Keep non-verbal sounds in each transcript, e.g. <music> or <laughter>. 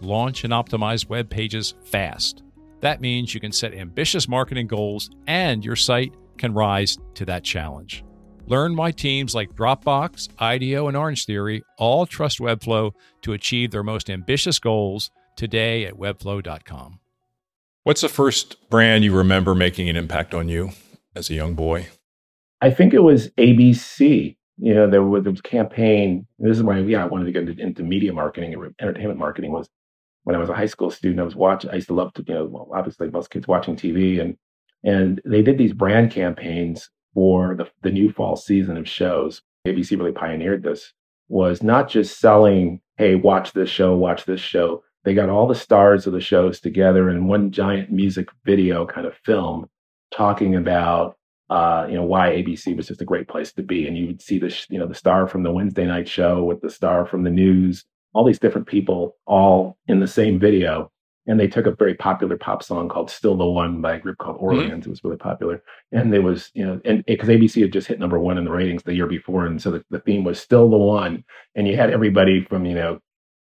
launch, and optimize web pages fast. That means you can set ambitious marketing goals and your site can rise to that challenge. Learn why teams like Dropbox, IDEO, and Orange Theory all trust Webflow to achieve their most ambitious goals today at webflow.com. What's the first brand you remember making an impact on you as a young boy? I think it was ABC. You know, there was, there was a campaign. This is why, yeah, I wanted to get into, into media marketing and entertainment marketing. Was when I was a high school student, I was watching. I used to love to, you know, obviously most kids watching TV, and and they did these brand campaigns for the the new fall season of shows. ABC really pioneered this. Was not just selling, hey, watch this show, watch this show. They got all the stars of the shows together in one giant music video kind of film, talking about uh, you know why ABC was just a great place to be. And you would see the you know the star from the Wednesday night show with the star from the news, all these different people all in the same video. And they took a very popular pop song called "Still the One" by a group called Orleans. Mm-hmm. It was really popular, and there was you know, and because ABC had just hit number one in the ratings the year before, and so the, the theme was "Still the One," and you had everybody from you know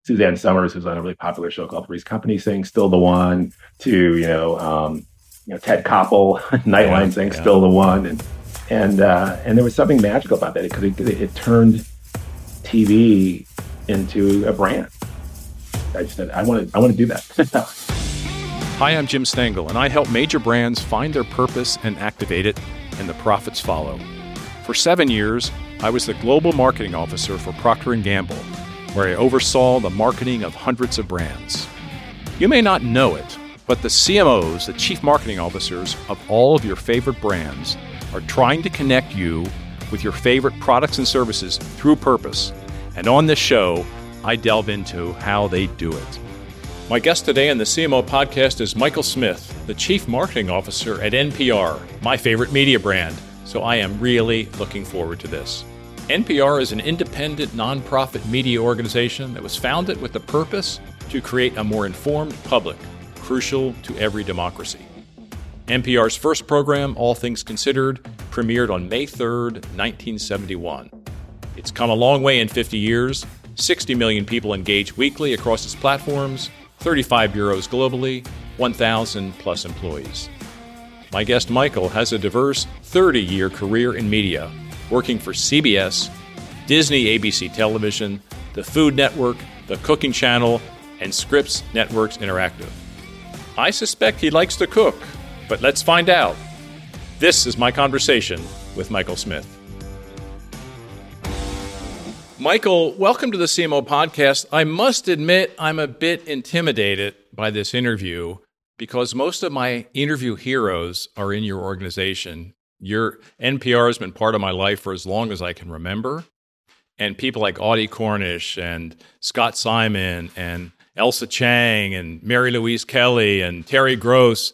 Suzanne Somers, who's on a really popular show called Three's Company, saying "Still the One," to you know um, you know Ted Koppel, <laughs> Nightline yeah, saying yeah. "Still the One," and and uh, and there was something magical about that because it, it, it, turned TV into a brand. I just said I want to I want to do that. <laughs> Hi, I'm Jim Stengel, and I help major brands find their purpose and activate it, and the profits follow. For seven years, I was the global marketing officer for Procter & Gamble, where I oversaw the marketing of hundreds of brands. You may not know it, but the CMOs, the chief marketing officers of all of your favorite brands, are trying to connect you with your favorite products and services through purpose. And on this show, I delve into how they do it. My guest today on the CMO podcast is Michael Smith, the Chief Marketing Officer at NPR, my favorite media brand. So I am really looking forward to this. NPR is an independent nonprofit media organization that was founded with the purpose to create a more informed public crucial to every democracy. NPR's first program, All Things Considered, premiered on May 3, 1971. It's come a long way in 50 years. 60 million people engage weekly across its platforms, 35 bureaus globally, 1,000 plus employees. My guest Michael has a diverse 30 year career in media, working for CBS, Disney ABC Television, the Food Network, the Cooking Channel, and Scripps Networks Interactive. I suspect he likes to cook, but let's find out. This is my conversation with Michael Smith. Michael, welcome to the CMO podcast. I must admit, I'm a bit intimidated by this interview because most of my interview heroes are in your organization. Your NPR has been part of my life for as long as I can remember. And people like Audie Cornish and Scott Simon and Ailsa Chang and Mary Louise Kelly and Terry Gross.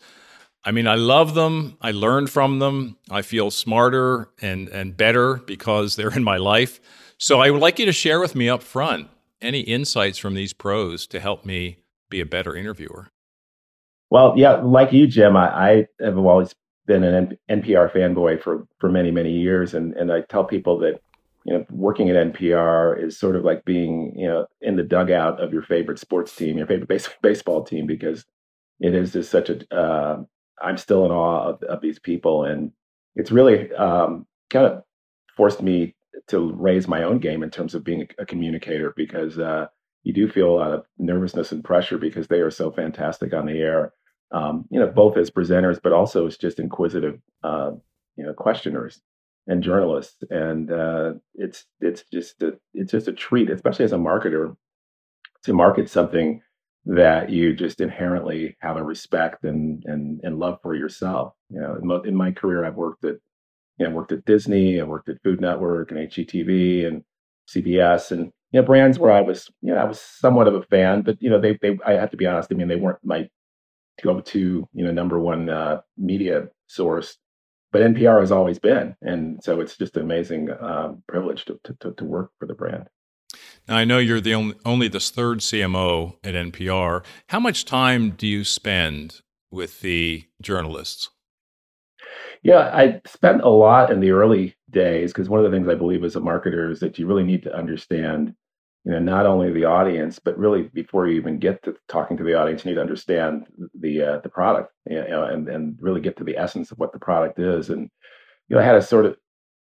I mean, I love them. I learn from them. I feel smarter and, and better because they're in my life. So I would like you to share with me up front any insights from these pros to help me be a better interviewer. Well, yeah, like you, Jim, I, I have always been an NPR fanboy for, for many, many years. And, and I tell people that you know, working at NPR is sort of like being, you know, in the dugout of your favorite sports team, your favorite base, <laughs> baseball team, because it is just such a. Uh, I'm still in awe of, of these people, and it's really um, kind of forced me to raise my own game in terms of being a, a communicator because uh, you do feel a lot of nervousness and pressure because they are so fantastic on the air. Um, you know, both as presenters, but also as just inquisitive, uh, you know, questioners and journalists, and uh, it's it's just a, it's just a treat, especially as a marketer, to market something that you just inherently have a respect and and and love for yourself. You know, in, mo- in my career, I've worked at you know worked at Disney, I worked at Food Network and HGTV and CBS, and you know, brands where I was, you know, I was somewhat of a fan, but you know, they, they, I have to be honest. I mean, they weren't my go-to, you know, number one uh, media source, but NPR has always been, and so it's just an amazing um, privilege to, to to work for the brand. Now, I know you're the only only the third CMO at NPR. How much time do you spend with the journalists? Yeah, I spent a lot in the early days because one of the things I believe as a marketer is that you really need to understand, you know, not only the audience, but really before you even get to talking to the audience, you need to understand the uh, the product, you know, and and really get to the essence of what the product is. And you know, I had a sort of,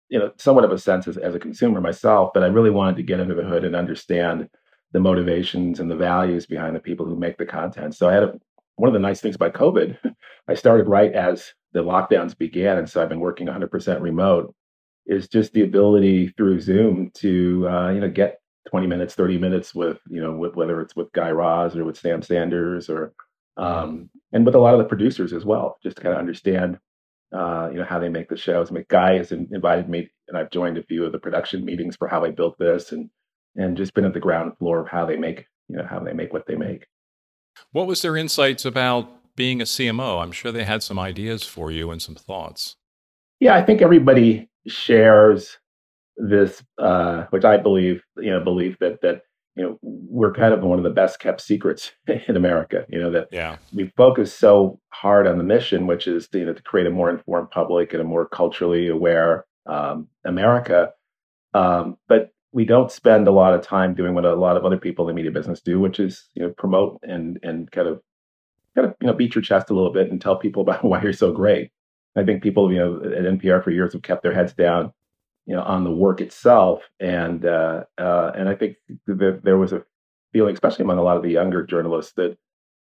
you know, somewhat of a sense as, as a consumer myself, but I really wanted to get under the hood and understand the motivations and the values behind the people who make the content. So I had a, one of the nice things about COVID, <laughs> I started right as the lockdowns began, and so I've been working 100% remote. Is just the ability through Zoom to uh, you know get 20 minutes, 30 minutes with you know with, whether it's with Guy Raz or with Sam Sanders or um, and with a lot of the producers as well, just to kind of understand uh, you know how they make the shows. I mean, Guy has invited me, and I've joined a few of the production meetings for how I built this, and and just been at the ground floor of how they make you know how they make what they make. What was their insights about being a CMO? I'm sure they had some ideas for you and some thoughts. Yeah, I think everybody shares this, uh, which I believe, you know, believe that that you know we're kind of one of the best kept secrets <laughs> in America. You know that yeah. we focus so hard on the mission, which is you know to create a more informed public and a more culturally aware um, America. Um, but we don't spend a lot of time doing what a lot of other people in the media business do, which is you know promote and and kind of kind of you know beat your chest a little bit and tell people <laughs> about why you're so great. I think people you know at NPR for years have kept their heads down, you know, on the work itself, and uh, uh, and I think that there was a feeling, especially among a lot of the younger journalists, that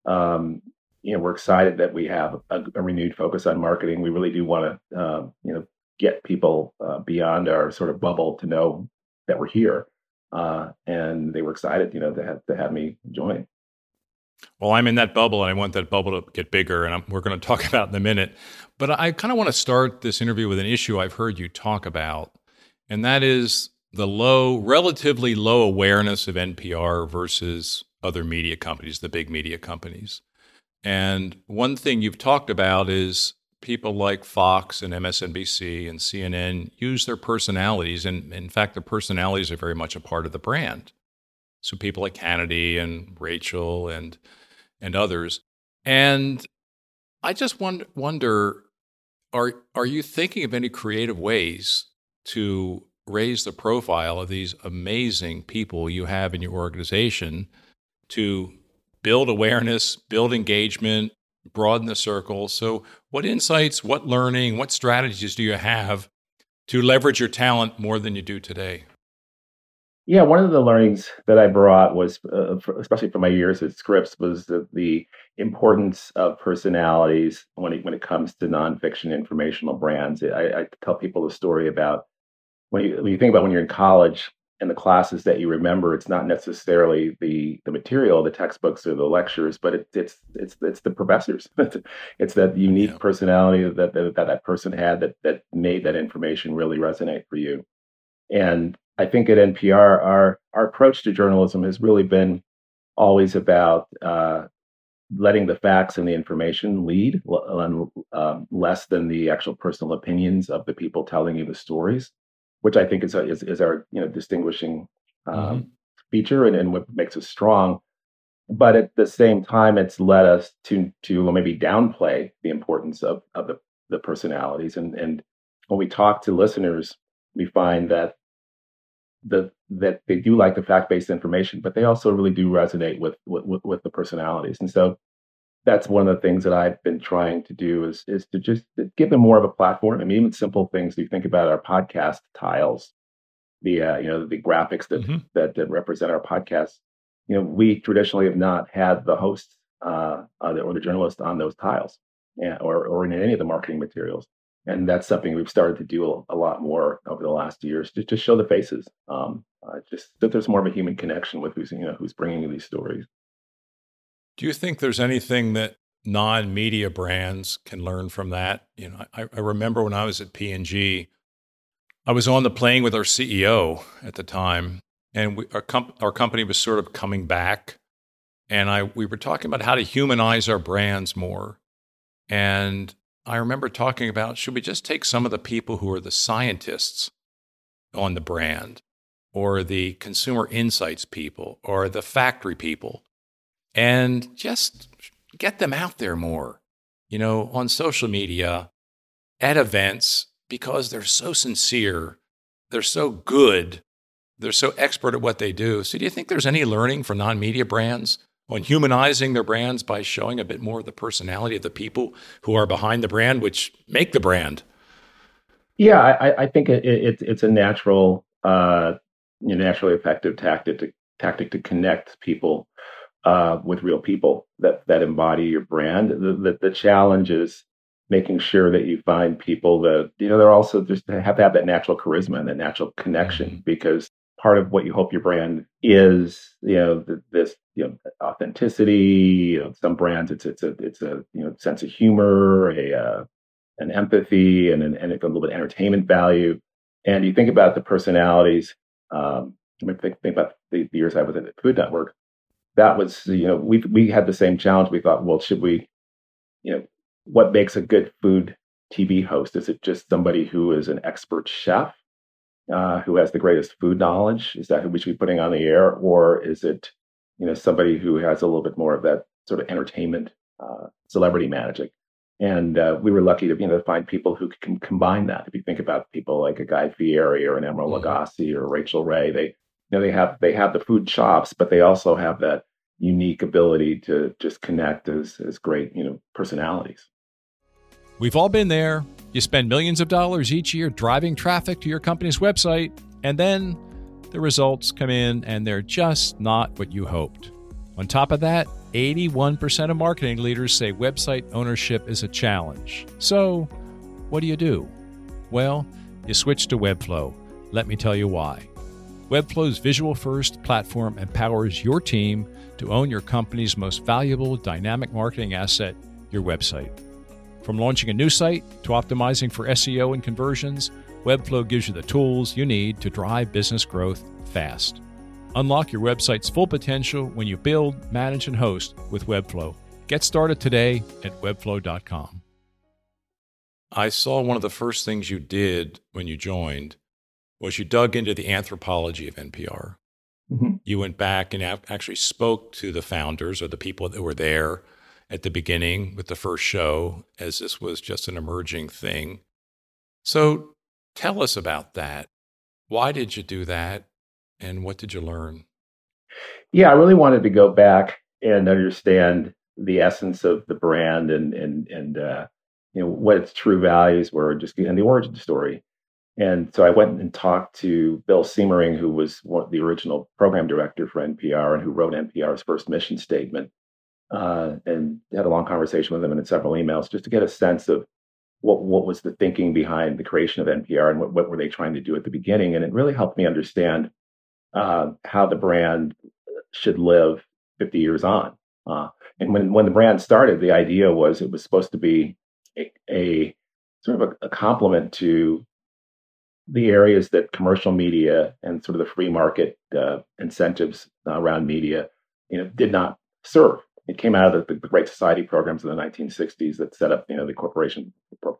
um, you know we're excited that we have a, a, renewed focus on marketing. We really do want to uh, you know get people uh, beyond our sort of bubble to know that we're here. Uh, and they were excited, you know, to have to have me join. Well, I'm in that bubble, and I want that bubble to get bigger, and I'm, we're going to talk <laughs> about in a minute. But I kind of want to start this interview with an issue I've heard you talk about, and that is the low, relatively low awareness of NPR versus other media companies, the big media companies. And one thing you've talked about is people like Fox and MSNBC and CNN use their personalities. And in fact, their personalities are very much a part of the brand. So people like Hannity and Rachel and and others. And I just wonder, wonder are are you thinking of any creative ways to raise the profile of these amazing people you have in your organization to build awareness, build engagement, broaden the circle. So, what insights, what learning, what strategies do you have to leverage your talent more than you do today? Yeah, one of the learnings that I brought was, uh, for, especially from my years at Scripps, was the, the importance of personalities when it, when it comes to nonfiction informational brands. I, I tell people the story about when you, when you think about when you're in college, and the classes that you remember, it's not necessarily the the material, the textbooks or the lectures, but it, it's it's it's the professors. <laughs> it's that unique yeah. personality that, that that person had that that made that information really resonate for you. And I think at NPR, our our approach to journalism has really been always about uh, letting the facts and the information lead, um, less than the actual personal opinions of the people telling you the stories which I think is a, is, is our you know distinguishing um, mm-hmm. feature and, and what makes us strong. But at the same time, it's led us to to maybe downplay the importance of of the the personalities. And and when we talk to listeners, we find that the that they do like the fact based information, but they also really do resonate with, with with the personalities. And so that's one of the things that I've been trying to do is is to just give them more of a platform. I mean, even simple things. You think about our podcast tiles, the uh, you know the graphics that, mm-hmm. that, that represent our podcast. You know, we traditionally have not had the hosts uh, or the journalist on those tiles, or or in any of the marketing materials. And that's something we've started to do a, lot more over the last years to just show the faces. Um, uh, just that there's more of a human connection with who's you know who's bringing these stories. Do you think there's anything that non-media brands can learn from that? You know, I, I remember when I was at P&G, I was on the plane with our CEO at the time, and we, our, comp- our company was sort of coming back. And I, we were talking about how to humanize our brands more. And I remember talking about should we just take some of the people who are the scientists on the brand, or the consumer insights people, or the factory people, and just get them out there more, you know, on social media, at events, because they're so sincere, they're so good, they're so expert at what they do. So, do you think there's any learning for non media brands on humanizing their brands by showing a bit more of the personality of the people who are behind the brand, which make the brand? Yeah, I, I think it, it, it's a natural, uh, naturally effective tactic to tactic to connect people uh, with real people that that embody your brand. The, the, the challenge is making sure that you find people that you know they're also just have to have that natural charisma and that natural connection mm-hmm. because part of what you hope your brand is you know this you know authenticity you know, some brands it's it's a it's a you know sense of humor a uh, an empathy and an, and a little bit of entertainment value and you think about the personalities um I think, think about the, the years I was at the Food Network that was you know we we had the same challenge. We thought, well, should we, you know, what makes a good food TV host? Is it just somebody who is an expert chef, uh, who has the greatest food knowledge? Is that who we should be putting on the air, or is it, you know, somebody who has a little bit more of that sort of entertainment, uh, celebrity magic? And uh, we were lucky to you know find people who can combine that. If you think about people like a Guy Fieri or an Emeril mm-hmm. Lagasse or Rachael Ray, they you know they have they have the food chops, but they also have that unique ability to just connect as as great you know personalities. We've all been there. You spend millions of dollars each year driving traffic to your company's website, and then the results come in and they're just not what you hoped. On top of that, 81% of marketing leaders say website ownership is a challenge. So, what do you do? Well, you switch to Webflow. Let me tell you why. Webflow's visual first platform empowers your team to own your company's most valuable dynamic marketing asset, your website. From launching a new site to optimizing for SEO and conversions, Webflow gives you the tools you need to drive business growth fast. Unlock your website's full potential when you build, manage, and host with Webflow. Get started today at webflow.com. I saw one of the first things you did when you joined was you dug into the anthropology of NPR. Mm-hmm. You went back and actually spoke to the founders or the people that were there at the beginning with the first show, as this was just an emerging thing. So tell us about that. Why did you do that? And what did you learn? Yeah, I really wanted to go back and understand the essence of the brand and and and uh, you know what its true values were, just and the origin story. And so I went and talked to Bill Siemering, who was one, the original program director for NPR and who wrote NPR's first mission statement, uh, and had a long conversation with him and in several emails just to get a sense of what what was the thinking behind the creation of NPR and what, what were they trying to do at the beginning. And it really helped me understand uh, how the brand should live 50 years on. Uh, and when when the brand started, the idea was it was supposed to be a, a sort of a, a complement to the areas that commercial media and sort of the free market uh, incentives around media, you know, did not serve. It came out of the, the, Great Society programs in the 1960s that set up, you know, the Corporation for,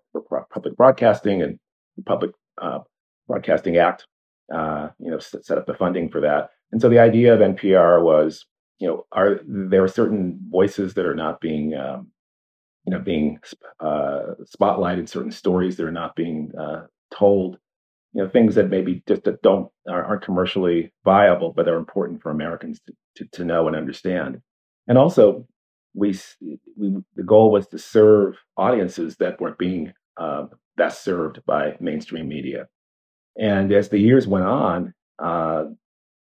Public Broadcasting and Public uh, Broadcasting Act, uh, you know, set up the funding for that. And so the idea of NPR was, you know, are there are certain voices that are not being, um, you know, being uh, spotlighted, certain stories that are not being uh, told you know things that maybe just that don't aren't commercially viable but are important for americans to, to, to know and understand. And also we, we the goal was to serve audiences that weren't being uh, best served by mainstream media. And as the years went on uh,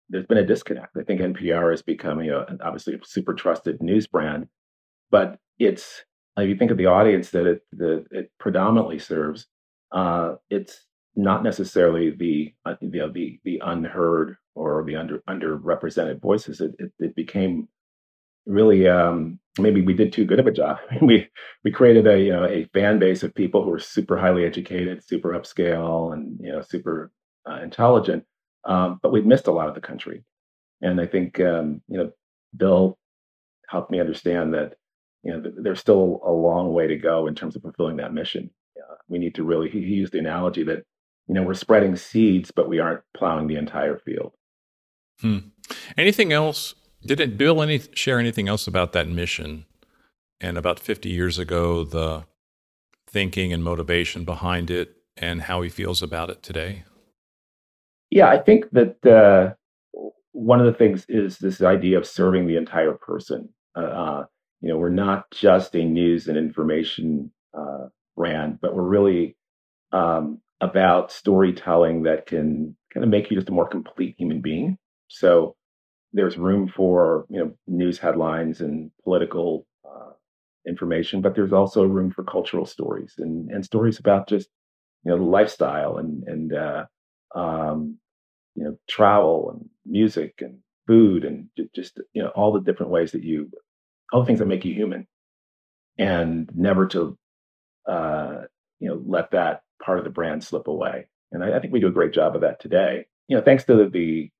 there's been a disconnect. I think npr is becoming a, obviously a super trusted news brand but it's if you think of the audience that it, the, it predominantly serves uh, it's not necessarily the uh, the the unheard or the under underrepresented voices. It, it, it became really um, maybe we did too good of a job. <laughs> we we created a you know a fan base of people who are super highly educated, super upscale, and you know super uh, intelligent. um, but we've missed a lot of the country. And I think um, you know Bill helped me understand that you know there's still a long way to go in terms of fulfilling that mission. Uh, we need to really. He used the analogy that you know we're spreading seeds, but we aren't plowing the entire field. Hmm. Anything else? Did Bill any share anything else about that mission? And about 50 years ago, the thinking and motivation behind it, and how he feels about it today. Yeah, I think that uh, one of the things is this idea of serving the entire person. Uh, uh, you know, we're not just a news and information uh, brand, but we're really um, about storytelling that can kind of make you just a more complete human being. So there's room for you know news headlines and political uh, information, but there's also room for cultural stories and and stories about just you know the lifestyle and and uh, um, you know travel and music and food and just you know all the different ways that you all the things that make you human and never to uh, you know let that part of the brand slip away and I, I, think we do a great job of that today you know thanks to the,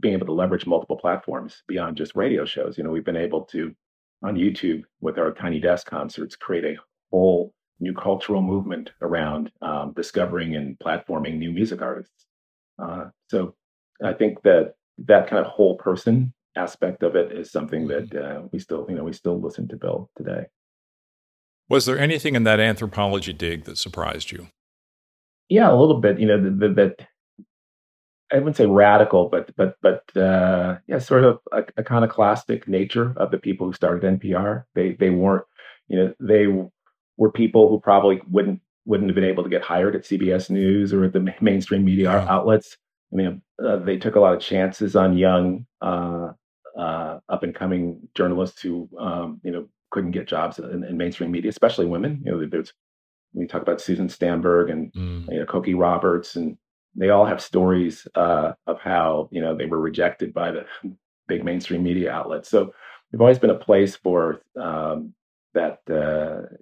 being able to leverage multiple platforms beyond just radio shows you know we've been able to on youtube with our tiny desk concerts create a whole new cultural movement around um, discovering and platforming new music artists uh, so I think that that kind of whole person aspect of it is something that uh, we still, you know, we still listen to Bill today. Was there anything in that anthropology dig that surprised you? Yeah, a little bit. You know, that I wouldn't say radical, but but but uh, yeah, sort of a, a iconoclastic nature of the people who started NPR. They they weren't, you know, they were people who probably wouldn't wouldn't have been able to get hired at CBS News or at the mainstream media yeah. outlets. I mean, uh, they took a lot of chances on young, uh, uh, up and coming journalists who, um, you know, couldn't get jobs in, in, mainstream media, especially women. You know, there's we talk about Susan Stamberg and mm. you know, Cokie Roberts, and they all have stories uh, of how you know they were rejected by the <laughs> big mainstream media outlets. So we've always been a place for um, that, uh,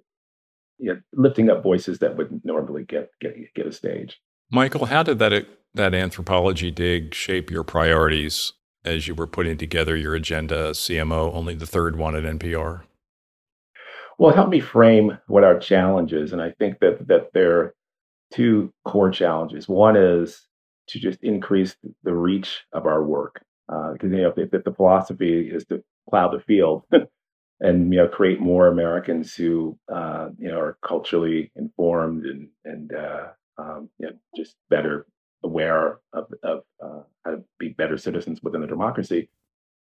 you know, lifting up voices that would normally get get get a stage. Michael, how did that that anthropology dig shape your priorities as you were putting together your agenda CMO, only the third one at NPR? Well, it helped me frame what our challenge is. And I think that, that there are two core challenges. One is to just increase the reach of our work. Because, uh, you know, if, if, the philosophy is to plow the field <laughs> and, you know, create more Americans who, uh, you know, are culturally informed and, and uh, um, you know, just better aware of, of uh, how to be better citizens within the democracy.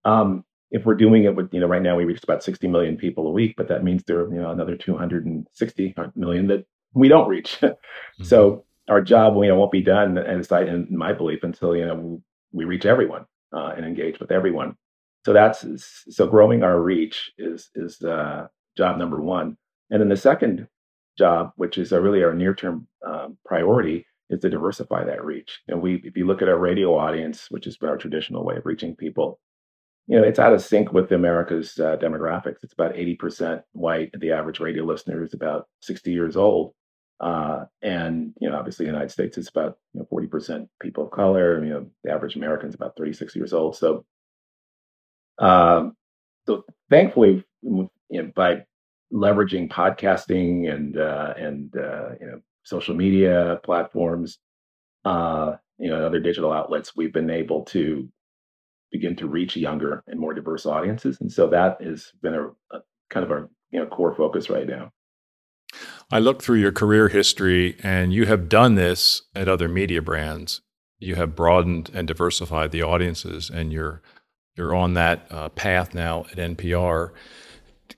Um, if we're doing it with, you know, right now we reach about 60 million people a week, but that means there are, you know, another 260 million that we don't reach. <laughs> mm-hmm. So our job, you know, won't be done, and it's in my belief, until you know we reach everyone uh, and engage with everyone. So that's so growing our reach is is uh, job number one, and then the second job, which is really our near term um, priority, is to diversify that reach. And we, if you look at our radio audience, which been our traditional way of reaching people, you know, it's out of sync with America's uh, demographics. It's about 80% white. The average radio listener is about 60 years old. Uh, and, you know, obviously the United States, it's about, you know, 40% people of color. You know, the average American is about 36 years old. So, um, so thankfully, you know, by leveraging podcasting and, uh, and, uh, you know, social media platforms, uh, you know, other digital outlets, we've been able to begin to reach younger and more diverse audiences, and so that has been a, a kind of our you know core focus right now. I look through your career history, and you have done this at other media brands. You have broadened and diversified the audiences, and you're you're on that uh, path now at NPR.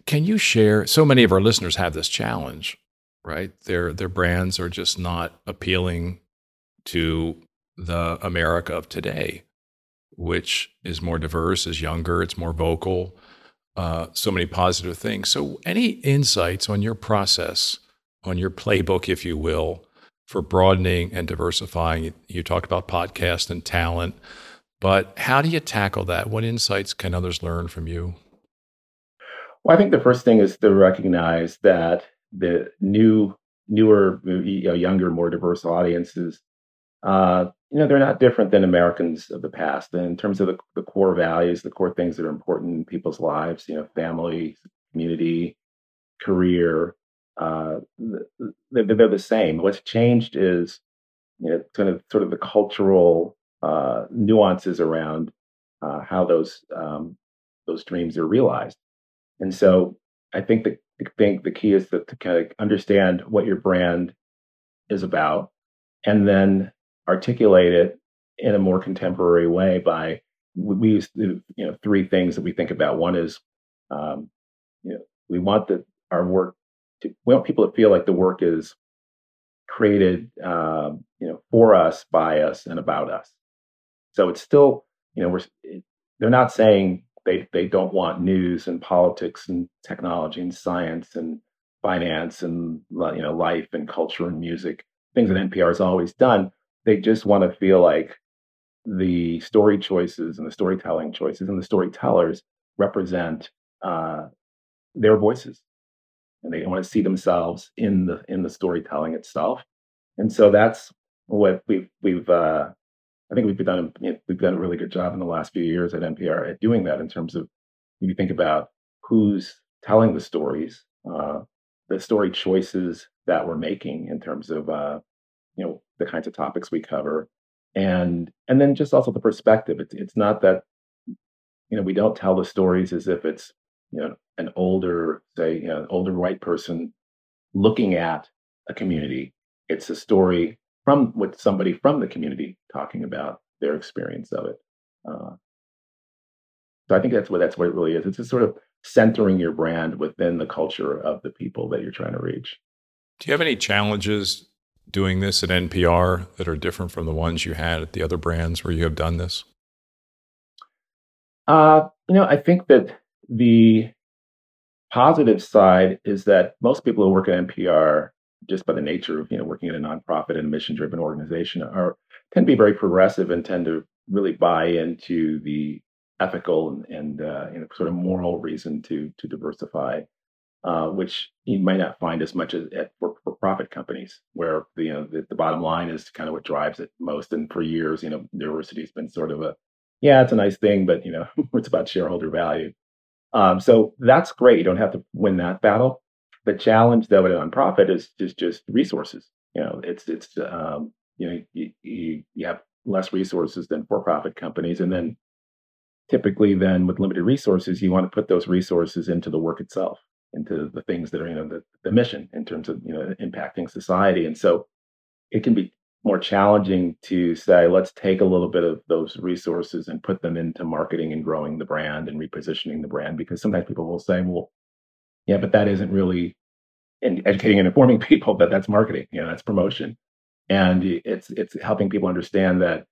Can you share? So many of our listeners have this challenge right? Their their brands are just not appealing to the America of today, which is more diverse, is younger, it's more vocal, uh, so many positive things. So, any insights on your process, on your playbook, if you will, for broadening and diversifying? You talked about podcast and talent, but how do you tackle that? What insights can others learn from you? Well, I think the first thing is to recognize that the new, newer, you know, younger, more diverse audiences, uh, you know, they're not different than Americans of the past. And in terms of the, the core values, the core things that are important in people's lives, you know, family, community, career, uh, they're, the same. What's changed is, you know, kind of sort of the cultural uh, nuances around uh, how those um, those dreams are realized. And so, I think the I think the key is to, to kind of understand what your brand is about, and then articulate it in a more contemporary way by we use you know three things that we think about. One is um, you know we want the our work to we want people to feel like the work is created uh, you know for us, by us, and about us. So it's still you know we're they're not saying they they don't want news and politics and technology and science and finance and you know life and culture and music things that NPR has always done they just want to feel like the story choices and the storytelling choices and the storytellers represent uh, their voices. And they want to see themselves in the in the storytelling itself. And so that's what we've we've uh, I think we've done we've done a really good job in the last few years at NPR at doing that in terms of you think about who's telling the stories, uh, the story choices that we're making in terms of uh, you know the kinds of topics we cover. And and then just also the perspective. It's, it's not that you know we don't tell the stories as if it's you know an older say you know older white person looking at a community. It's a story from with somebody from the community talking about their experience of it. Uh, so i think that's what that's what it really is. It's just sort of centering your brand within the culture of the people that you're trying to reach. Do you have any challenges doing this at NPR that are different from the ones you had at the other brands where you have done this? Uh, you know, I think that the positive side is that most people who work at NPR, just by the nature of you know working at a nonprofit and mission-driven organization, are tend to be very progressive and tend to really buy into the ethical and, and uh, you know, sort of moral reason to to diversify uh, which you might not find as much as at for, for profit companies, where the, you know the, the, bottom line is kind of what drives it most. And for years, you know, diversity's been sort of a yeah, it's a nice thing, but you know, <laughs> it's about shareholder value. Um, so that's great. You don't have to win that battle. The challenge, though, at a nonprofit is just just resources. You know, it's it's um, you know you, you, you have less resources than for-profit companies, and then typically, then with limited resources, you want to put those resources into the work itself into the things that are you know the, the mission in terms of you know impacting society. And so it can be more challenging to say let's take a little bit of those resources and put them into marketing and growing the brand and repositioning the brand because sometimes people will say well yeah but that isn't really in educating and informing <laughs> people that that's marketing you know that's promotion. And it's it's helping people understand that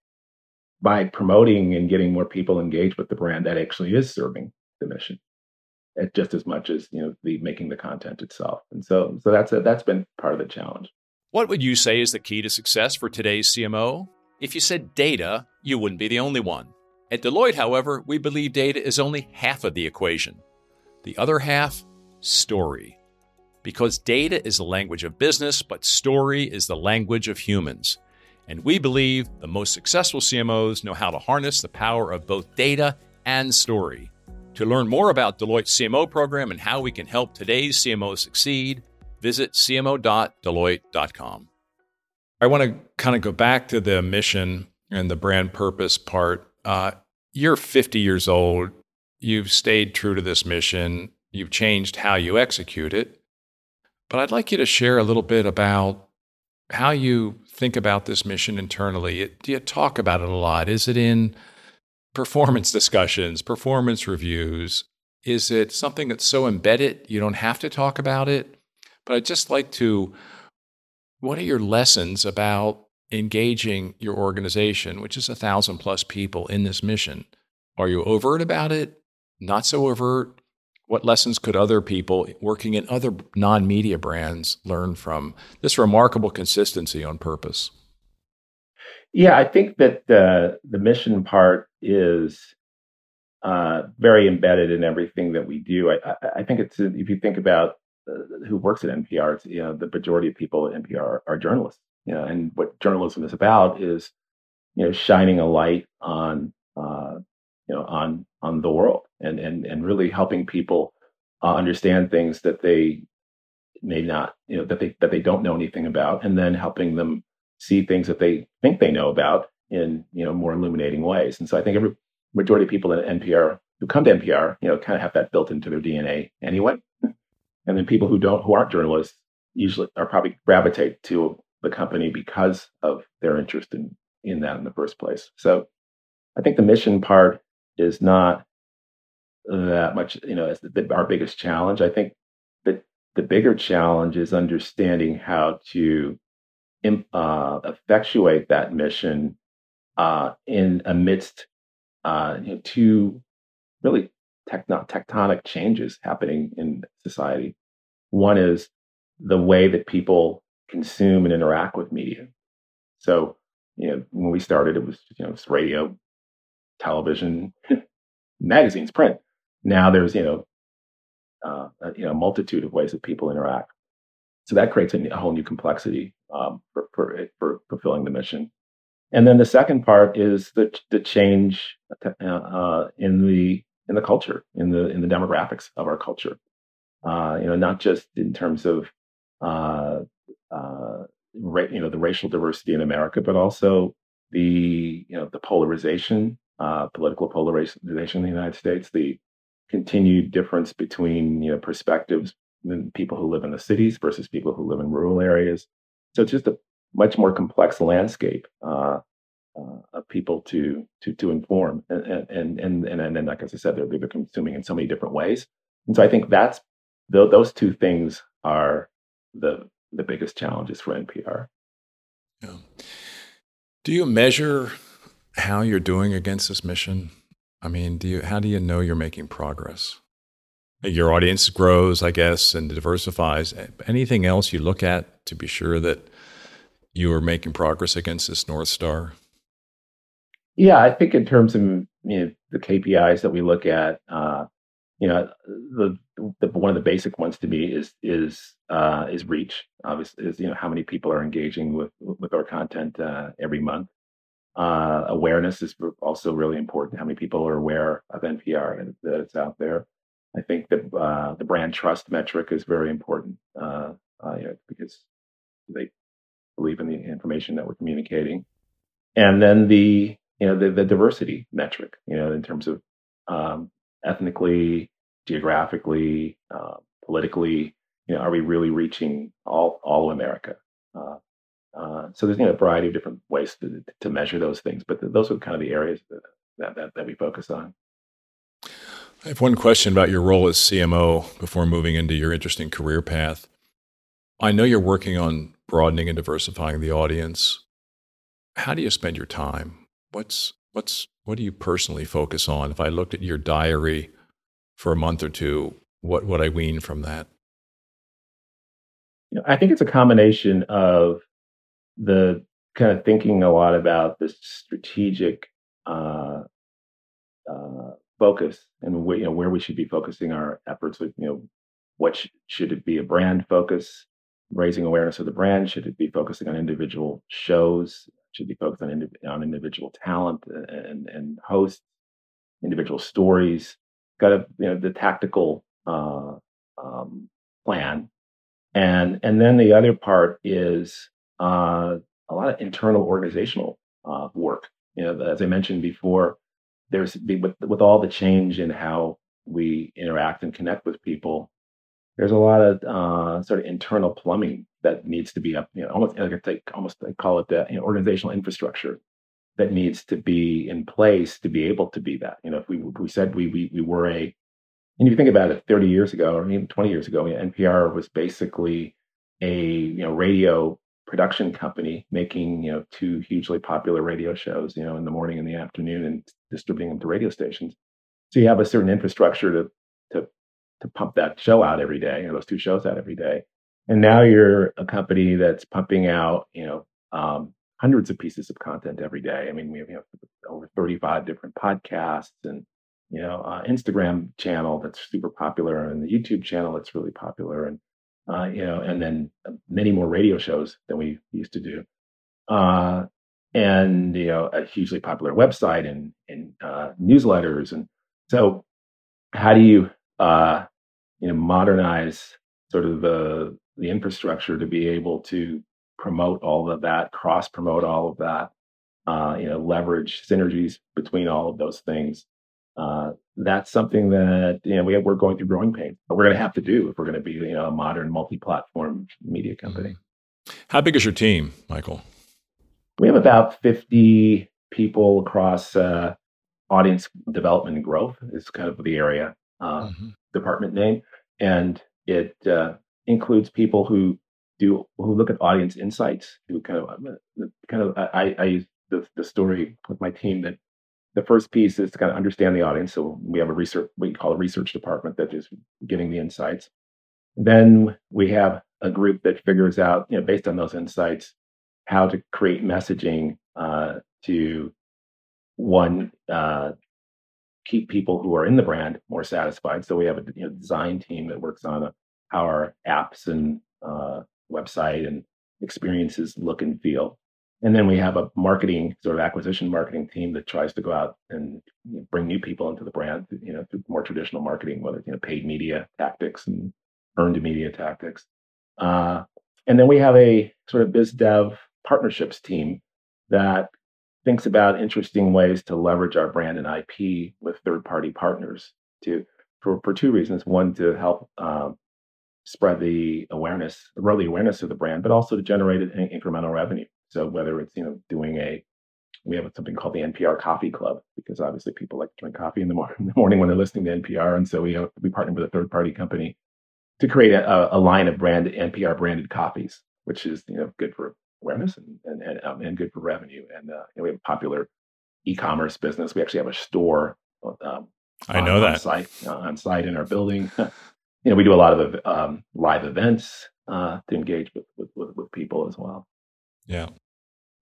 by promoting and getting more people engaged with the brand that actually is serving the mission just as much as you know the making the content itself. And so so that's a, that's been part of the challenge. What would you say is the key to success for today's CMO? If you said data, you wouldn't be the only one. At Deloitte, however, we believe data is only half of the equation. The other half, story. Because data is the language of business, but story is the language of humans. And we believe the most successful CMOs know how to harness the power of both data and story. To learn more about Deloitte's CMO program and how we can help today's CMO succeed, visit cmo.deloitte.com. I want to kind of go back to the mission and the brand purpose part. Uh, you're 50 years old. You've stayed true to this mission. You've changed how you execute it. But I'd like you to share a little bit about how you think about this mission internally. Do you talk about it a lot? Is it in performance discussions, performance reviews? Is it something that's so embedded you don't have to talk about it? But I'd just like to, what are your lessons about engaging your organization, which is a thousand plus people in this mission? Are you overt about it? Not so overt? What lessons could other people working in other non media brands learn from this remarkable consistency on purpose? Yeah, I think that the the mission part is uh, very embedded in everything that we do. I, I, I think it's if you think about uh, who works at NPR, it's, you know, the majority of people at NPR are, are journalists. You know, and what journalism is about is you know, shining a light on, uh, you know, on on the world and and and really helping people uh, understand things that they may not, you know, that they that they don't know anything about, and then helping them see things that they think they know about in you know more illuminating ways. And so I think every majority of people at NPR who come to NPR, you know, kind of have that built into their DNA anyway. And then people who don't, who aren't journalists, usually are probably gravitate to the company because of their interest in in that in the first place. So I think the mission part is not that much, you know, as our biggest challenge. I think that the bigger challenge is understanding how to uh, effectuate that mission uh, in amidst uh, you know, two really tectonic changes happening in society. One is the way that people consume and interact with media. So, you know, when we started, it was you know radio, television, <laughs> magazines, print. Now there's you know, uh, you know, a multitude of ways that people interact. So that creates a, a whole new complexity um, for, for for fulfilling the mission. And then the second part is the the change uh, in the in the culture, in the in the demographics of our culture. Uh, you know, not just in terms of uh, uh, ra- you know the racial diversity in America, but also the you know the polarization, uh, political polarization in the United States, the continued difference between you know perspectives people who live in the cities versus people who live in rural areas. So it's just a much more complex landscape uh, uh, of people to to to inform, and and and and and then, like as I said, they're they're consuming in so many different ways, and so I think that's th- those two things are the the biggest challenges for NPR. Yeah. Do you measure how you're doing against this mission? I mean, do you how do you know you're making progress? Your audience grows, I guess, and diversifies. Anything else you look at to be sure that you are making progress against this North Star? Yeah, I think in terms of you know, the KPIs that we look at, uh, you know, the, the, one of the basic ones to me is is uh, is reach. Obviously, is you know how many people are engaging with with our content uh, every month. Uh, awareness is also really important. How many people are aware of NPR and that it's out there? I think that uh, the brand trust metric is very important uh, you know, because they believe in the information that we're communicating. And then the you know the, the diversity metric, you know, in terms of um, ethnically, geographically, uh, politically, you know, are we really reaching all all of America? Uh, uh, so there's you know, a variety of different ways to, to measure those things, but those are kind of the areas that, that, that we focus on. I have one question about your role as CMO before moving into your interesting career path. I know you're working on broadening and diversifying the audience. How do you spend your time? What's what's what do you personally focus on? If I looked at your diary for a month or two, what would I wean from that? You know, I think it's a combination of the kind of thinking a lot about the strategic uh, uh, focus and where, you know, where we should be focusing our efforts. With you know, what sh- should it be a brand focus? Raising awareness of the brand? Should it be focusing on individual shows? Should it be focused on, indi- on individual talent and, and hosts, individual stories? Got a you know the tactical uh, um, plan, and and then the other part is uh, a lot of internal organizational uh, work. You know, as I mentioned before, there's with with all the change in how we interact and connect with people there's a lot of uh, sort of internal plumbing that needs to be up, you know, almost like I almost I call it the you know, organizational infrastructure that needs to be in place to be able to be that. You know, if we we said we we we were a, and if you think about it, 30 years ago or even 20 years ago, NPR was basically a you know radio production company making you know two hugely popular radio shows, you know, in the morning and the afternoon, and distributing them to radio stations. So you have a certain infrastructure to to pump that show out every day, know, those two shows out every day. And now you're a company that's pumping out, you know, um, hundreds of pieces of content every day. I mean, we have, you know, over 35 different podcasts and, you know, uh, Instagram channel that's super popular and the YouTube channel that's really popular. And, uh, you know, and then many more radio shows than we used to do. Uh, and you know a hugely popular website and and uh, newsletters and so how do you uh, you know modernize sort of the the infrastructure to be able to promote all of that cross promote all of that uh, you know leverage synergies between all of those things. Uh, that's something that you know we have, we're going through growing pains but we're going to have to do if we're going to be you know a modern multi-platform media company. Mm-hmm. how big is your team michael? We have about 50 people across uh, audience development and growth is kind of the area uh, mm-hmm. department name, and it uh, includes people who do who look at audience insights. Who kind of uh, kind of I, I use the, the story with my team that the first piece is to kind of understand the audience. So we have a research we call a research department that is getting the insights. Then we have a group that figures out, you know, based on those insights, how to create messaging uh, to one uh, keep people who are in the brand more satisfied. So we have a you know, design team that works on how our apps and uh, website and experiences look and feel. And then we have a marketing sort of acquisition marketing team that tries to go out and you know, bring new people into the brand, you know, through more traditional marketing, whether you know paid media tactics and earned media tactics. Uh, and then we have a sort of biz dev partnerships team that thinks about interesting ways to leverage our brand and IP with third party partners to for, for two reasons. One, to help um, spread the awareness, grow the awareness of the brand, but also to generate an incremental revenue. So whether it's you know doing a we have something called the NPR Coffee Club because obviously people like to drink coffee in the, mor- <laughs> in the morning when they're listening to NPR, and so we have, we partnered with a third party company to create a, a line of brand NPR branded coffees, which is you know good for awareness and and and, um, and good for revenue. And uh, we have a popular e-commerce business. We actually have a store. Um, I know on, that on site uh, on site in our building. <laughs> you know, we do a lot of um, live events uh, to engage with, with, with with people as well. Yeah.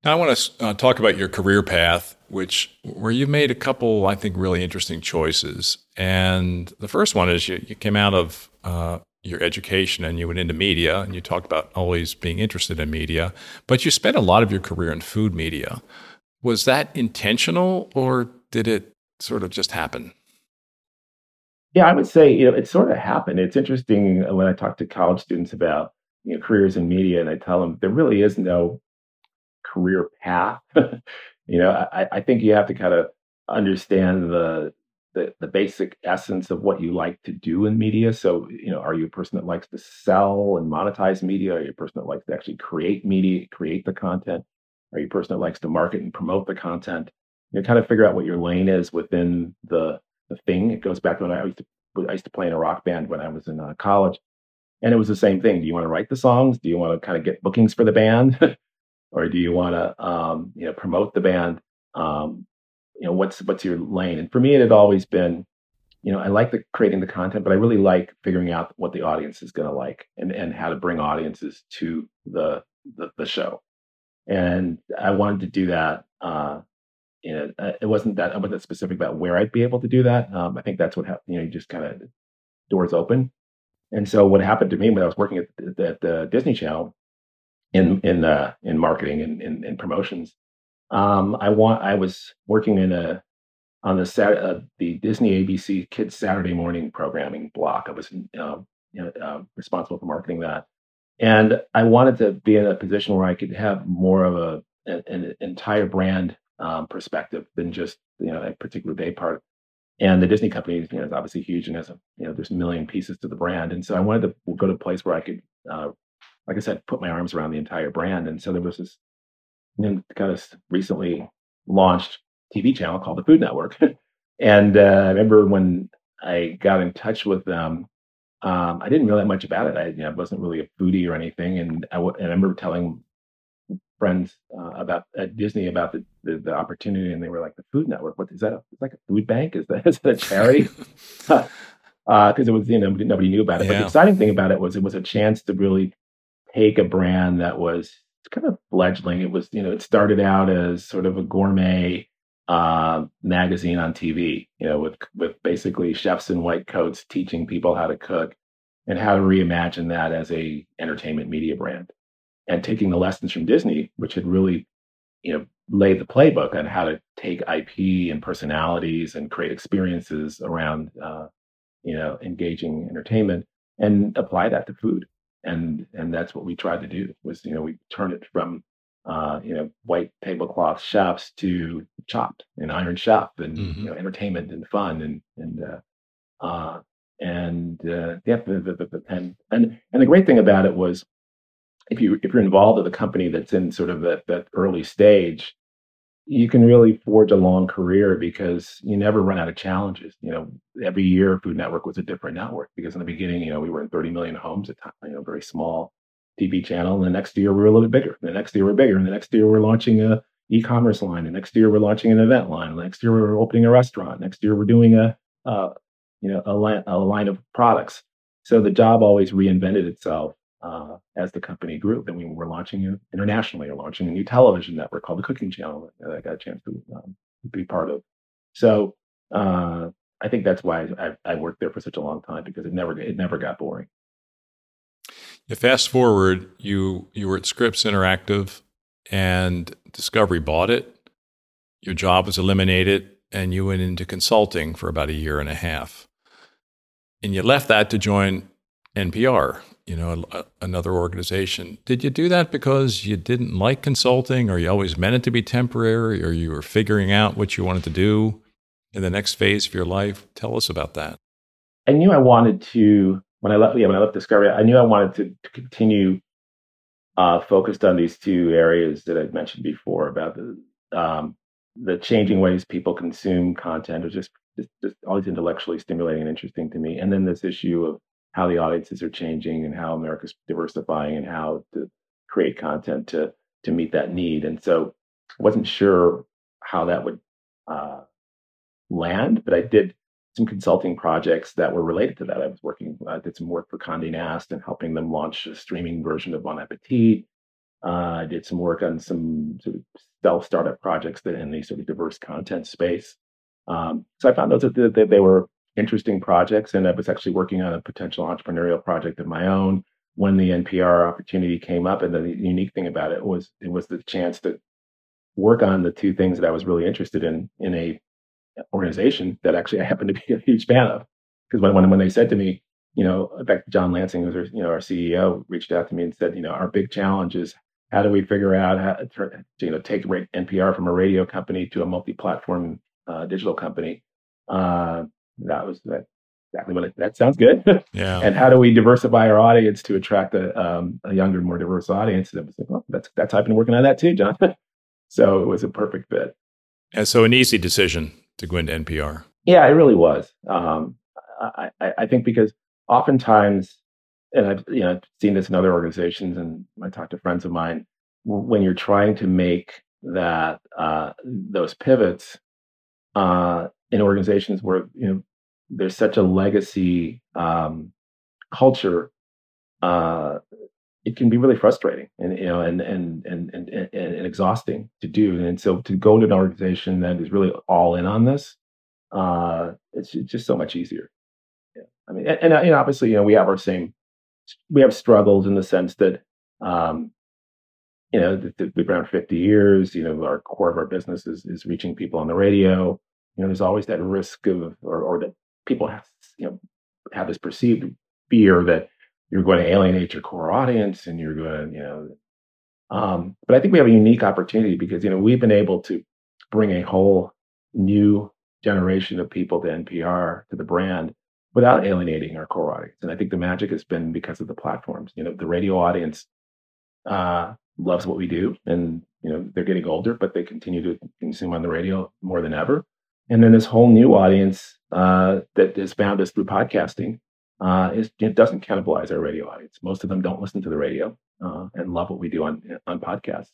Now I want to uh, talk about your career path, which where you made a couple, I think, really interesting choices. And the first one is you, you came out of uh, your education and you went into media and you talked about always being interested in media, but you spent a lot of your career in food media. Was that intentional or did it sort of just happen? Yeah, I would say, you know, it sort of happened. It's interesting when I talk to college students about, you know, careers in media and I tell them there really is no career path. <laughs> you know, I, I think you have to kind of understand the the, the basic essence of what you like to do in media. So, you know, are you a person that likes to sell and monetize media? Are you a person that likes to actually create media, create the content? Are you a person that likes to market and promote the content? You know, kind of figure out what your lane is within the the thing. It goes back to when I used to I used to play in a rock band when I was in uh, college, and it was the same thing. Do you want to write the songs? Do you want to kind of get bookings for the band, <laughs> or do you want to um, you know promote the band? Um, you know what's what's your lane? And for me it had always been you know i like the creating the content but i really like figuring out what the audience is going to like and and how to bring audiences to the, the the, show. And i wanted to do that uh you know uh, it wasn't that i wasn't that specific about where i'd be able to do that. Um i think that's what you know you just kind of doors open. And so what happened to me when i was working at, at the disney channel in in uh in marketing and in promotions um, I want. I was working in a on the Sat, uh, the Disney ABC Kids Saturday morning programming block. I was uh, you know, uh, responsible for marketing that, and I wanted to be in a position where I could have more of a an, an entire brand um, perspective than just you know a particular day part. And the Disney company, you know, is obviously huge and has a you know there's a million pieces to the brand, and so I wanted to go to a place where I could, uh, like I said, put my arms around the entire brand. And so there was this and got of recently launched TV channel called the Food Network. <laughs> and uh, I remember when I got in touch with them, um, I didn't know that much about it. I you know, wasn't really a foodie or anything, and I, w- and I remember telling friends uh, about at Disney about the, the, the opportunity, and they were like, "The Food Network? What is that? It's like a food bank? Is that <laughs> is that a charity?" Because <laughs> uh, it was you know nobody knew about it. Yeah. But the exciting thing about it was it was a chance to really take a brand that was kind of fledgling. It was, you know, it started out as sort of a gourmet uh, magazine on TV, you know, with with basically chefs in white coats teaching people how to cook and how to reimagine that as a entertainment media brand, and taking the lessons from Disney, which had really you know, laid the playbook on how to take IP and personalities and create experiences around, uh, you know, engaging entertainment and apply that to food. And and that's what we tried to do was you know we turn it from uh, you know white tablecloth chefs to chopped and iron chef and mm-hmm. you know entertainment and fun and and uh, uh, and uh, yeah and and and the great thing about it was if you if you're involved with a company that's in sort of that that early stage you can really forge a long career because you never run out of challenges. You know, every year Food Network was a different network because in the beginning, you know, we were in 30 million homes at time, you know, very small TV channel. And the next year we were a little bit bigger. The next year we're bigger. And the next year we're launching a e-commerce line. The next year we're launching an event line. The next year we're opening a restaurant. Next year we're doing a, uh, you know, a line, a line of products. So the job always reinvented itself uh, as the company grew. Then we were launching internationally, or launching a new television network called the Cooking Channel that I got a chance to um, be part of. So uh, I think that's why I, I, worked there for such a long time because it never it never got boring. Yeah, fast forward, you you were at Scripps Interactive, and Discovery bought it. Your job was eliminated, and you went into consulting for about a year and a half. And you left that to join NPR, you know, a, another organization. Did you do that because you didn't like consulting, or you always meant it to be temporary, or you were figuring out what you wanted to do in the next phase of your life? Tell us about that. I knew I wanted to when I left. Yeah, when I left Discovery, I knew I wanted to, to continue uh, focused on these two areas that I'd mentioned before about the um, the changing ways people consume content, or just, just just always intellectually stimulating and interesting to me, and then this issue of how the audiences are changing and how America's diversifying and how to create content to to meet that need. And so I wasn't sure how that would uh, land, but I did some consulting projects that were related to that. I was working, I did some work for Condé Nast and helping them launch a streaming version of Bon Appetit. Uh, I did some work on some sort of self startup projects that in the sort of diverse content space. Um, so I found those that, that they were interesting projects. And I was actually working on a potential entrepreneurial project of my own when the NPR opportunity came up. And the unique thing about it was it was the chance to work on the two things that I was really interested in in a organization that actually <laughs> I happen to be a huge fan of. Because when, when when they said to me, you know, back to John Lansing, who was our, you know our CEO, reached out to me and said, you know, our big challenge is how do we figure out how to you know take NPR from a radio company to a multi-platform uh, digital company. Uh, that was that exactly what it, that sounds good. <laughs> Yeah. and how do we diversify our audience to attract a, um, a younger, more diverse audience? And I was like, well, that's that's I've been working on that too, John. <laughs> so it was a perfect fit. And so an easy decision to go into NPR. Yeah, it really was. Um, I, I, I think because oftentimes, and I've you know seen this in other organizations, and I talk to friends of mine when you're trying to make that uh, those pivots, uh, in organizations where you know there's such a legacy um, culture, uh, it can be really frustrating and you know and and, and and and and exhausting to do. And so to go to an organization that is really all in on this, uh, it's just so much easier. Yeah. I mean, and, and, obviously, you know, we have our same we have struggles in the sense that um, you know, we've been around 50 years. You know, our core of our business is, is reaching people on the radio you know, there's always that risk of, or, or that people have, you know, have this perceived fear that you're going to alienate your core audience and you're going to, you know, um, but I think we have a unique opportunity because, you know, we've been able to bring a whole new generation of people to NPR, to the brand, without alienating our core audience. And I think the magic has been because of the platforms. You know, the radio audience uh, loves what we do, and you know they're getting older, but they continue to consume on the radio more than ever. And then this whole new audience uh, that has found us through podcasting uh, is, it doesn't cannibalize our radio audience. Most of them don't listen to the radio uh, and love what we do on on podcasts.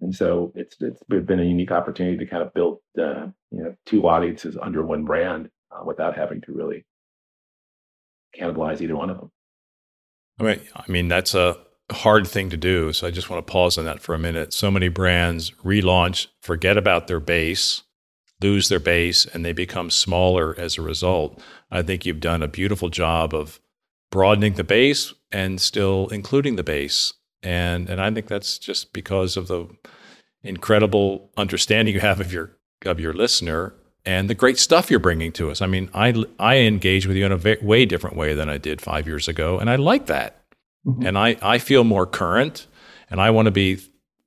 And so it's it's been a unique opportunity to kind of build uh, you know two audiences under one brand uh, without having to really cannibalize either one of them. I mean, I mean that's a hard thing to do. So I just want to pause on that for a minute. So many brands relaunch, forget about their base, lose their base and they become smaller as a result. I think you've done a beautiful job of broadening the base and still including the base. And and I think that's just because of the incredible understanding you have of your of your listener and the great stuff you're bringing to us. I mean, I I engage with you in a way different way than I did five years ago, and I like that. Mm-hmm. And I I feel more current, and I want to be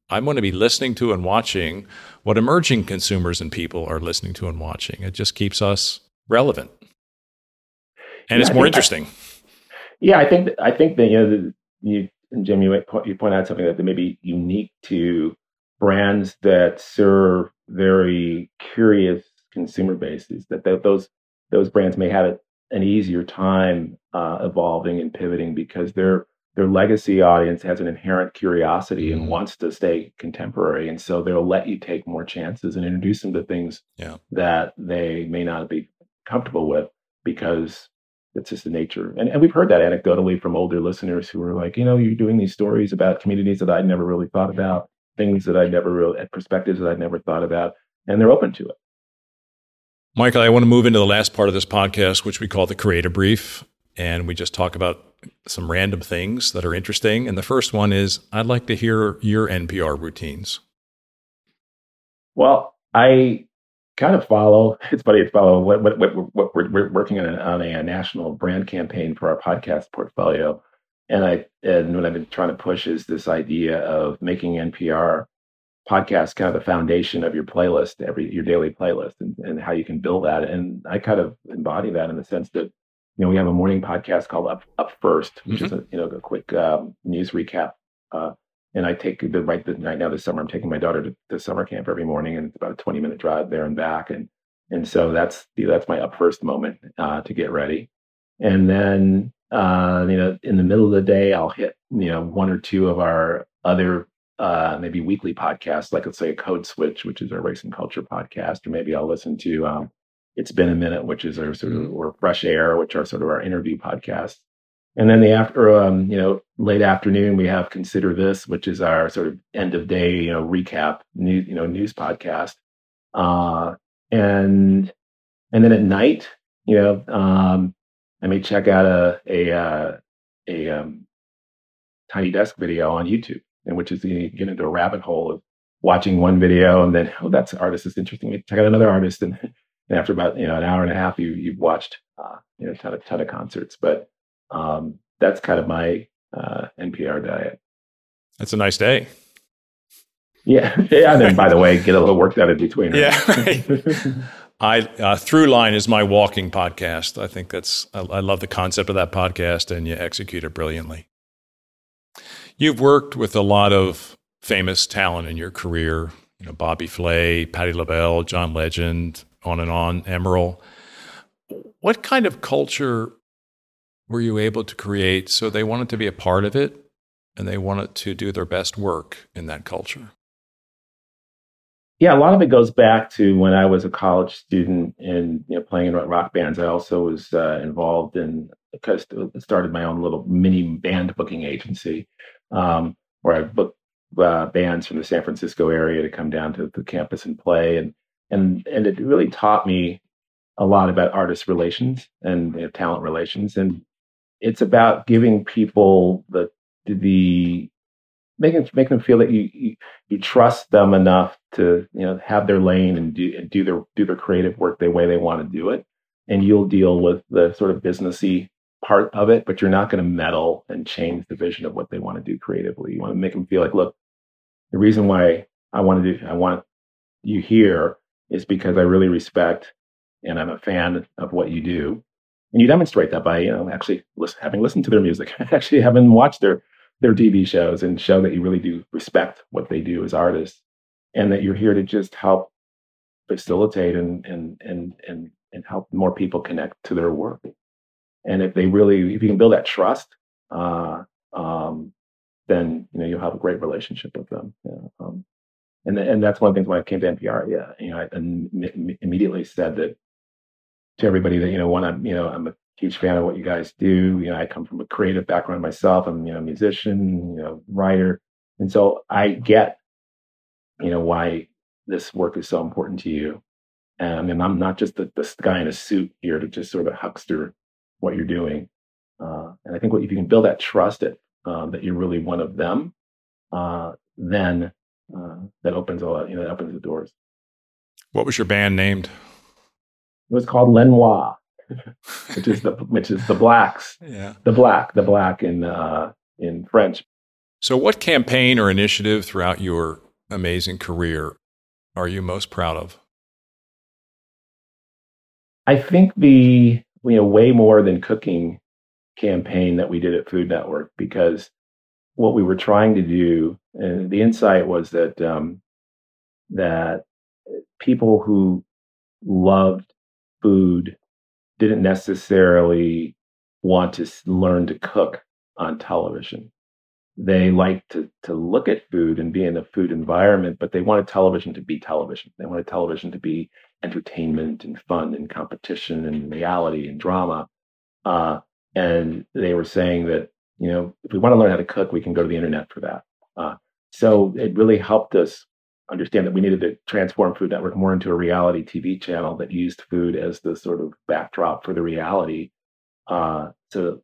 I want to be listening to and watching what emerging consumers and people are listening to and watching. It just keeps us relevant, and yeah, it's more interesting. I, yeah, I think I think that you know the, you Jim you you point out something that may be unique to brands that serve very curious consumer bases that those those brands may have an easier time uh, evolving and pivoting because their their legacy audience has an inherent curiosity and mm-hmm. wants to stay contemporary and so they'll let you take more chances and introduce them to things yeah. that they may not be comfortable with because it's just the nature and, and we've heard that anecdotally from older listeners who are like you know you're doing these stories about communities that i'd never really thought about things that i'd never really perspectives that i'd never thought about and they're open to it Michael, I want to move into the last part of this podcast, which we call the creator brief. And we just talk about some random things that are interesting. And the first one is I'd like to hear your NPR routines. Well, I kind of follow, <laughs> it's funny, it's follow what, what, what, what we're, we're, working on, a, on a, national brand campaign for our podcast portfolio. And I, and what I've been trying to push is this idea of making NPR podcast kind of the foundation of your playlist, every your daily playlist, and, and how you can build that. And I kind of embody that in the sense that you know we have a morning podcast called Up Up First, which mm-hmm. is a you know a quick um, news recap. Uh, and I take the right the, right now this summer I'm taking my daughter to, to summer camp every morning, and it's about a 20 minute drive there and back. And and so that's that's my up first moment uh, to get ready. And then uh, you know in the middle of the day I'll hit you know one or two of our other uh, maybe weekly podcasts, like let's say a Code Switch, which is our race and culture podcast, or maybe I'll listen to um, It's Been a Minute, which is our sort of mm-hmm. or Fresh Air, which are sort of our interview podcasts. And then the after, um, you know, late afternoon, we have Consider This, which is our sort of end of day, you know, recap news, you know, news podcast. Uh, and and then at night, you know, um, I may check out a a uh, a um, tiny desk video on YouTube and which is you get into a rabbit hole of watching one video and then oh that's artist is interesting check out another artist and, and after about you know an hour and a half you you've watched uh, you know a ton of ton of concerts but um, that's kind of my uh, NPR diet. That's a nice day. Yeah, <laughs> yeah. And then, by the way, get a little work done in between. Right? Yeah. I uh, Throughline is my walking podcast. I think that's I, I love the concept of that podcast, and you execute it brilliantly. You've worked with a lot of famous talent in your career, you know, Bobby Flay, Patti LaBelle, John Legend, on and on, Emeril. What kind of culture were you able to create so they wanted to be a part of it and they wanted to do their best work in that culture? Yeah, a lot of it goes back to when I was a college student and you know playing in rock bands. I also was uh, involved in because started my own little mini band booking agency um, where I booked uh, bands from the San Francisco area to come down to the campus and play, and and and it really taught me a lot about artist relations and you know, talent relations, and it's about giving people the the making making them feel that you, you, you trust them enough to you know have their lane and do and do their do their creative work the way they want to do it, and you'll deal with the sort of businessy part of it, but you're not going to meddle and change the vision of what they want to do creatively. You want to make them feel like, look, the reason why I want to do, I want you here is because I really respect and I'm a fan of what you do. And you demonstrate that by, you know, actually listen, having listened to their music, <laughs> actually having watched their, their TV shows and show that you really do respect what they do as artists and that you're here to just help facilitate and, and, and, and, and help more people connect to their work. And if they really, if you can build that trust, uh, um, then you know you'll have a great relationship with them. Yeah, um, and and that's one of the things when I came to NPR. Yeah, you know, I Im- immediately said that to everybody that you know, one, I'm you know, I'm a huge fan of what you guys do. You know, I come from a creative background myself. I'm you know, a musician, you know, writer, and so I get you know why this work is so important to you. And, and I'm not just the, the guy in a suit here to just sort of huckster what you're doing. Uh, and I think what, if you can build that trust um, that you're really one of them, uh, then uh, that opens all you know that opens the doors. What was your band named? It was called Lenoir, <laughs> which is the which is the blacks. Yeah. The black, the black in uh, in French. So, what campaign or initiative throughout your amazing career are you most proud of? I think the you know way more than cooking campaign that we did at Food Network because what we were trying to do, and the insight was that um, that people who loved food didn't necessarily want to learn to cook on television. They liked to, to look at food and be in a food environment, but they wanted television to be television. They wanted television to be entertainment and fun and competition and reality and drama. Uh, and they were saying that, you know, if we want to learn how to cook, we can go to the internet for that. Uh, so it really helped us understand that we needed to transform Food Network more into a reality TV channel that used food as the sort of backdrop for the reality. Uh, so,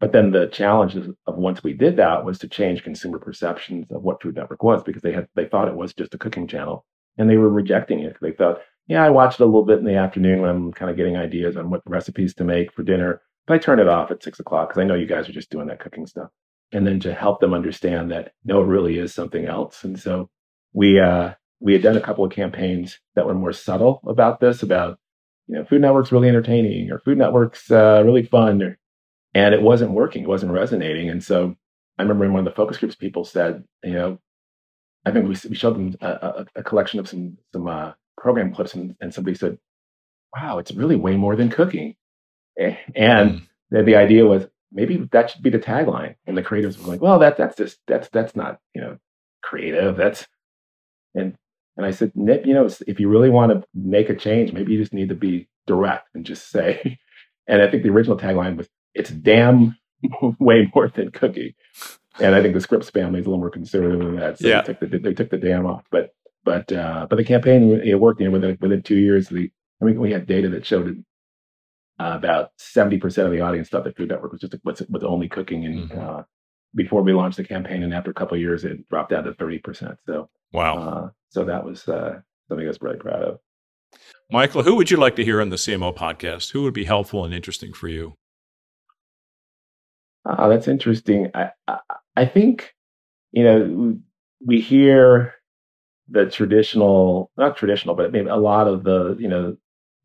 but then the challenge of once we did that was to change consumer perceptions of what Food Network was because they had they thought it was just a cooking channel and they were rejecting it. They thought, yeah, I watch it a little bit in the afternoon when I'm kind of getting ideas on what recipes to make for dinner, but I turn it off at six o'clock because I know you guys are just doing that cooking stuff. And then to help them understand that no, it really is something else. And so we uh, we had done a couple of campaigns that were more subtle about this, about you know, Food Network's really entertaining or Food Network's uh, really fun, or, and it wasn't working, it wasn't resonating. And so I remember in one of the focus groups, people said, you know, I think we, we showed them a, a, a collection of some some uh, program clips, and, and somebody said, "Wow, it's really way more than cooking." <laughs> And mm. the, the idea was maybe that should be the tagline. And the creatives were like, "Well, that that's just that's that's not you know creative. That's and and I said, Nip, you know, if you really want to make a change, maybe you just need to be direct and just say. <laughs> And I think the original tagline was, "It's damn <laughs> way more than cookie." And I think the Scripps family is a little more conservative than that, so yeah. they took the they took the damn off. But but uh, but the campaign it worked. You know, within within two years, the I mean, we had data that showed uh, about seventy percent of the audience thought that Food Network was just was, was only cooking, and mm-hmm. uh, before we launched the campaign, and after a couple of years, it dropped down to thirty percent. So wow, uh, so that was uh, something I was really proud of. Michael, who would you like to hear on the CMO podcast? Who would be helpful and interesting for you? Oh, that's interesting. I, I, I think, you know, we hear the traditional, not traditional, but maybe a lot of the, you know,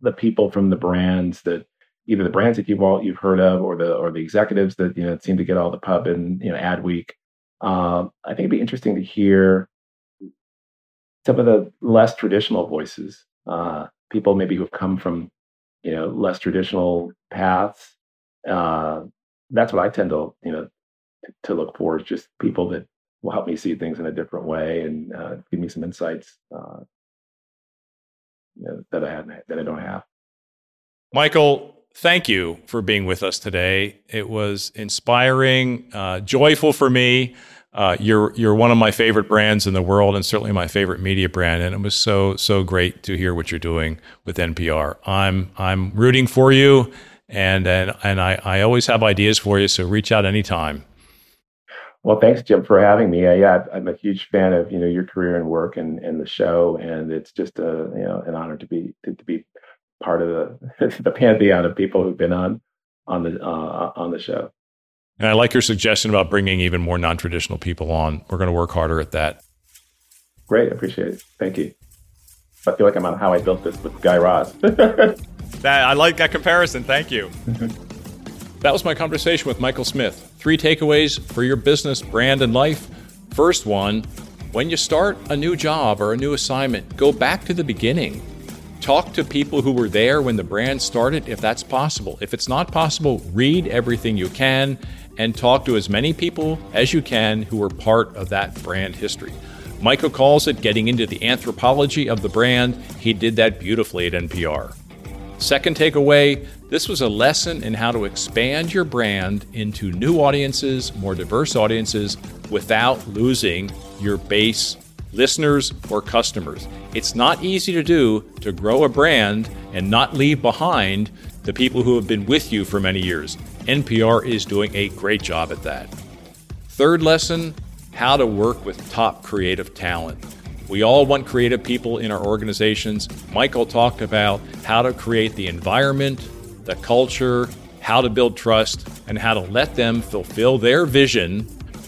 the people from the brands that either the brands that you've all you've heard of or the or the executives that you know seem to get all the pub and you know Adweek. Um, I think it'd be interesting to hear some of the less traditional voices, uh, people maybe who've come from, you know, less traditional paths. Uh, that's what I tend to, you know, to, to look for is just people that will help me see things in a different way and uh, give me some insights uh, you know, that I had that I don't have. Michael, thank you for being with us today. It was inspiring, uh, joyful for me. Uh, you're you're one of my favorite brands in the world, and certainly my favorite media brand. And it was so so great to hear what you're doing with NPR. I'm I'm rooting for you, and and and I, I always have ideas for you. So reach out anytime. Well, thanks, Jim, for having me. Uh, yeah, I'm a huge fan of you know your career and work and, and the show, and it's just a you know an honor to be to, to be part of the <laughs> the pantheon of people who've been on on the uh, on the show. And I like your suggestion about bringing even more non traditional people on. We're going to work harder at that. Great. Appreciate it. Thank you. I feel like I'm on How I Built This with Guy Raz. <laughs> that, I like that comparison. Thank you. that was my conversation with Michael Smith. Three takeaways for your business, brand, and life. First one when you start a new job or a new assignment, go back to the beginning. Talk to people who were there when the brand started if that's possible. If it's not possible, read everything you can and talk to as many people as you can who were part of that brand history. Michael calls it getting into the anthropology of the brand. He did that beautifully at NPR. Second takeaway this was a lesson in how to expand your brand into new audiences, more diverse audiences, without losing your base listeners or customers. It's not easy to do to grow a brand and not leave behind the people who have been with you for many years. NPR is doing a great job at that. Third lesson how to work with top creative talent. We all want creative people in our organizations. Michael talked about how to create the environment, the culture, how to build trust, and how to let them fulfill their vision